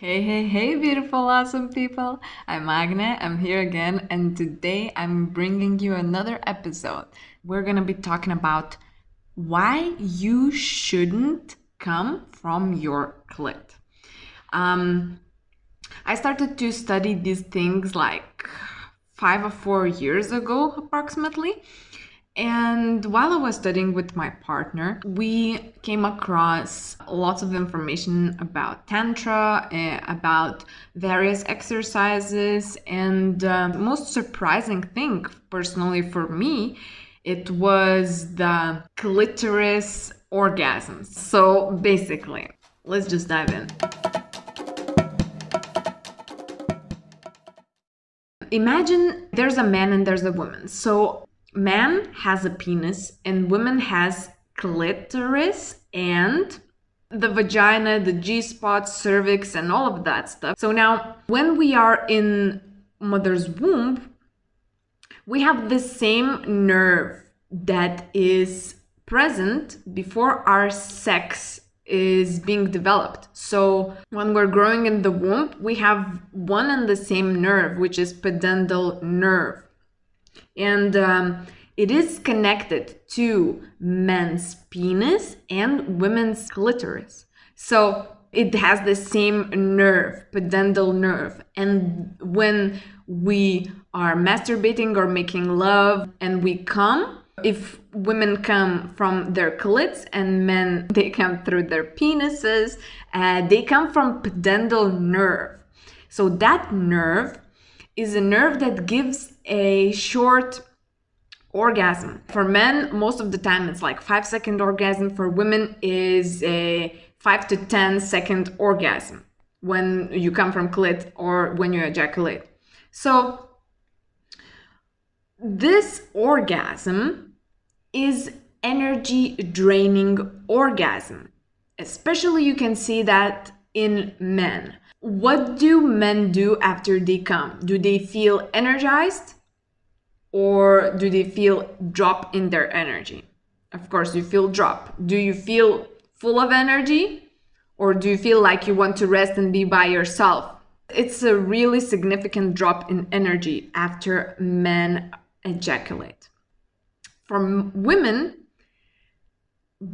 Hey, hey, hey, beautiful, awesome people. I'm Agne. I'm here again, and today I'm bringing you another episode. We're gonna be talking about why you shouldn't come from your clit. Um, I started to study these things like five or four years ago, approximately. And while I was studying with my partner, we came across lots of information about Tantra, uh, about various exercises, and uh, most surprising thing, personally for me, it was the clitoris orgasms. So basically, let's just dive in. Imagine there's a man and there's a woman. So man has a penis and woman has clitoris and the vagina, the G spot, cervix, and all of that stuff. So now, when we are in mother's womb, we have the same nerve that is present before our sex is being developed. So when we're growing in the womb, we have one and the same nerve, which is pudendal nerve and um, it is connected to men's penis and women's clitoris. So it has the same nerve, pudendal nerve. And when we are masturbating or making love and we come, if women come from their clits and men they come through their penises, uh, they come from pudendal nerve. So that nerve is a nerve that gives a short orgasm. For men, most of the time it's like five second orgasm. For women is a five to ten second orgasm when you come from clit or when you ejaculate. So this orgasm is energy draining orgasm. Especially you can see that in men. What do men do after they come? Do they feel energized? Or do they feel drop in their energy? Of course, you feel drop. Do you feel full of energy? Or do you feel like you want to rest and be by yourself? It's a really significant drop in energy after men ejaculate. For women,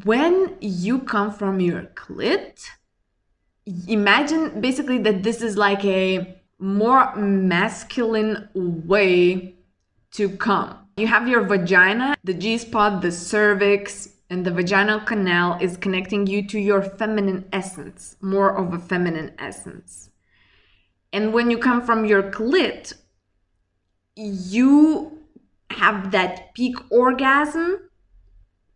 when you come from your clit, imagine basically that this is like a more masculine way to come. You have your vagina, the G spot, the cervix, and the vaginal canal is connecting you to your feminine essence, more of a feminine essence. And when you come from your clit, you have that peak orgasm.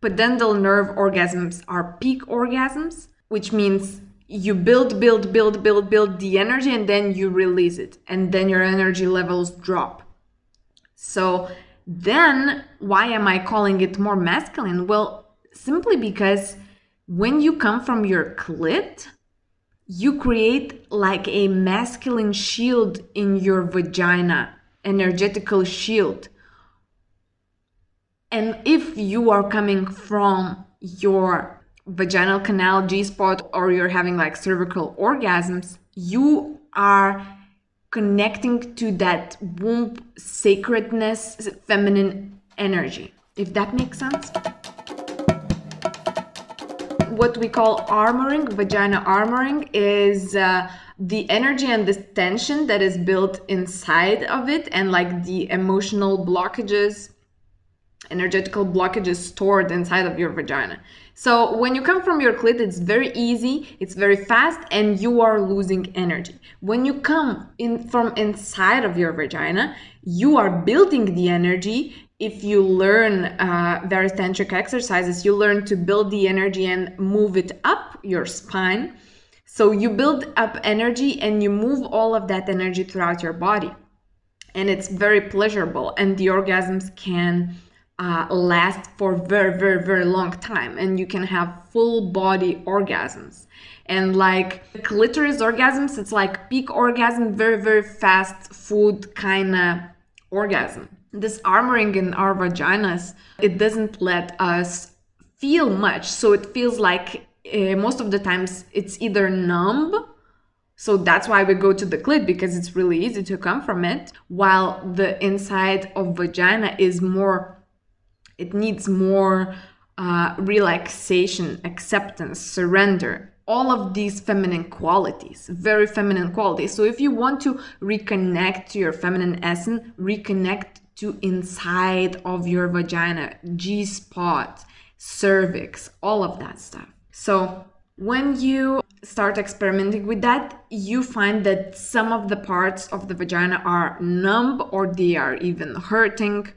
Pudendal nerve orgasms are peak orgasms, which means you build, build, build, build, build the energy and then you release it. And then your energy levels drop. So then why am I calling it more masculine? Well, simply because when you come from your clit, you create like a masculine shield in your vagina, energetical shield. And if you are coming from your vaginal canal, G spot, or you're having like cervical orgasms, you are connecting to that womb sacredness, feminine energy. If that makes sense. What we call armoring, vagina armoring, is uh, the energy and the tension that is built inside of it, and like the emotional blockages energetical blockages stored inside of your vagina. So when you come from your clit, it's very easy, it's very fast, and you are losing energy. When you come in from inside of your vagina, you are building the energy. If you learn uh, various tantric exercises, you learn to build the energy and move it up your spine. So you build up energy and you move all of that energy throughout your body. And it's very pleasurable, and the orgasms can uh, last for very very very long time and you can have full body orgasms and like clitoris orgasms it's like peak orgasm very very fast food kind of orgasm this armoring in our vaginas it doesn't let us feel much so it feels like uh, most of the times it's either numb So that's why we go to the clit because it's really easy to come from it. While the inside of vagina is more, it needs more uh, relaxation, acceptance, surrender. All of these feminine qualities, very feminine qualities. So if you want to reconnect to your feminine essence, reconnect to inside of your vagina, G spot, cervix, all of that stuff. So when you start experimenting with that, you find that some of the parts of the vagina are numb or they are even hurting.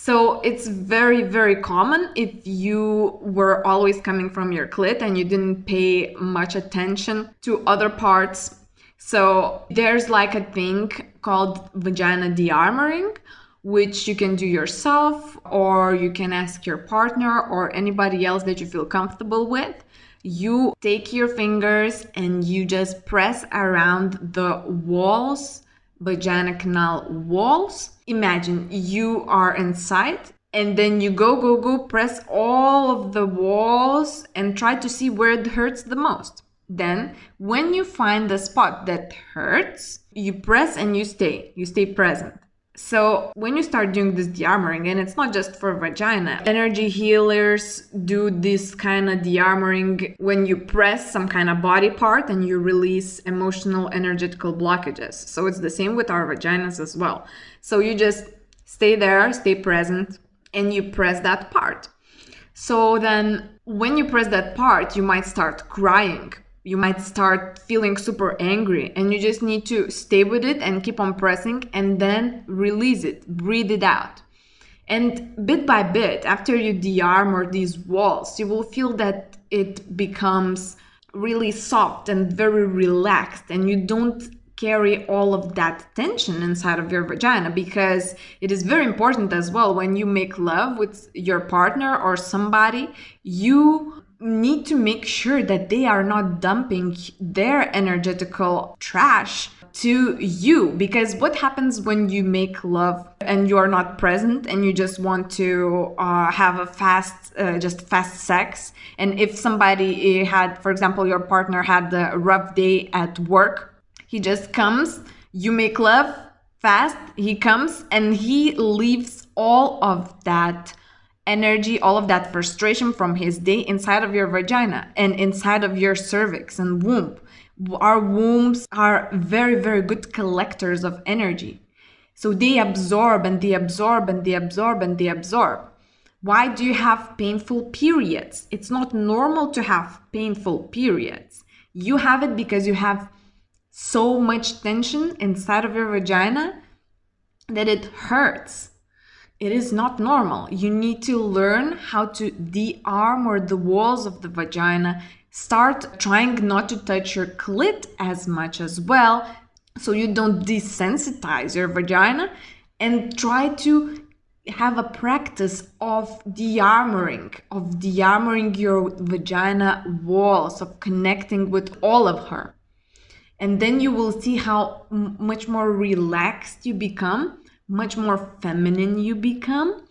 So it's very, very common if you were always coming from your clit and you didn't pay much attention to other parts. So there's like a thing called vagina de-armoring, which you can do yourself or you can ask your partner or anybody else that you feel comfortable with you take your fingers and you just press around the walls, vagina canal walls. Imagine you are inside and then you go, go, go, press all of the walls and try to see where it hurts the most. Then, when you find the spot that hurts, you press and you stay. You stay present. So when you start doing this de-armoring, and it's not just for vagina, energy healers do this kind of de-armoring when you press some kind of body part and you release emotional energetical blockages. So it's the same with our vaginas as well. So you just stay there, stay present, and you press that part. So then when you press that part, you might start crying you might start feeling super angry and you just need to stay with it and keep on pressing and then release it breathe it out. And bit by bit after you de-armor these walls you will feel that it becomes really soft and very relaxed and you don't carry all of that tension inside of your vagina because it is very important as well when you make love with your partner or somebody you need to make sure that they are not dumping their energetical trash to you. Because what happens when you make love and you are not present and you just want to uh, have a fast uh, just fast sex? And if somebody had for example your partner had a rough day at work he just comes you make love fast he comes and he leaves all of that energy, all of that frustration from his day inside of your vagina and inside of your cervix and womb. Our wombs are very, very good collectors of energy. So they absorb and they absorb and they absorb and they absorb. Why do you have painful periods? It's not normal to have painful periods. You have it because you have so much tension inside of your vagina that it hurts it is not normal. You need to learn how to de-armor the walls of the vagina. Start trying not to touch your clit as much as well so you don't desensitize your vagina and try to have a practice of de-armoring, of de-armoring your vagina walls, of connecting with all of her. And then you will see how much more relaxed you become much more feminine you become.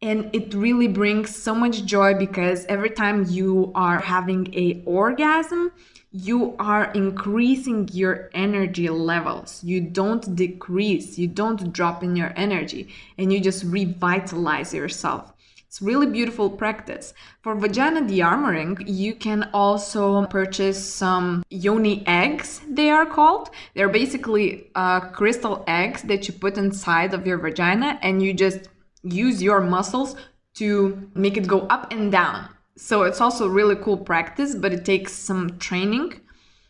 And it really brings so much joy because every time you are having a orgasm you are increasing your energy levels. You don't decrease you don't drop in your energy and you just revitalize yourself it's really beautiful practice. For vagina de-armoring, you can also purchase some yoni eggs, they are called. They're basically uh, crystal eggs that you put inside of your vagina and you just use your muscles to make it go up and down. So it's also really cool practice, but it takes some training.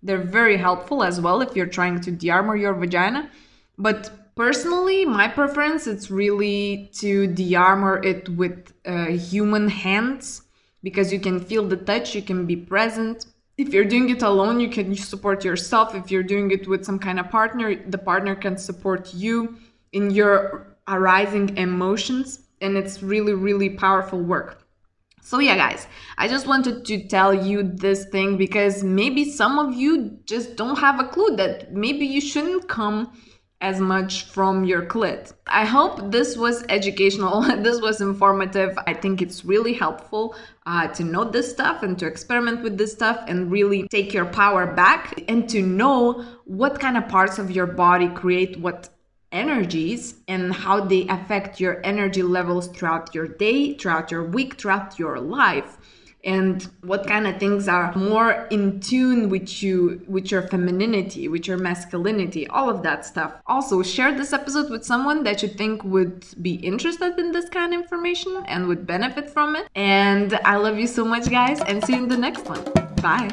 They're very helpful as well if you're trying to de-armor your vagina. But Personally, my preference it's really to de-armor it with uh, human hands because you can feel the touch, you can be present. If you're doing it alone, you can support yourself. If you're doing it with some kind of partner, the partner can support you in your arising emotions, and it's really, really powerful work. So, yeah, guys, I just wanted to tell you this thing because maybe some of you just don't have a clue that maybe you shouldn't come as much from your clit. I hope this was educational, this was informative. I think it's really helpful uh, to know this stuff and to experiment with this stuff and really take your power back and to know what kind of parts of your body create what energies and how they affect your energy levels throughout your day, throughout your week, throughout your life and what kind of things are more in tune with you with your femininity with your masculinity all of that stuff. Also share this episode with someone that you think would be interested in this kind of information and would benefit from it. And i love you so much guys and see you in the next one. Bye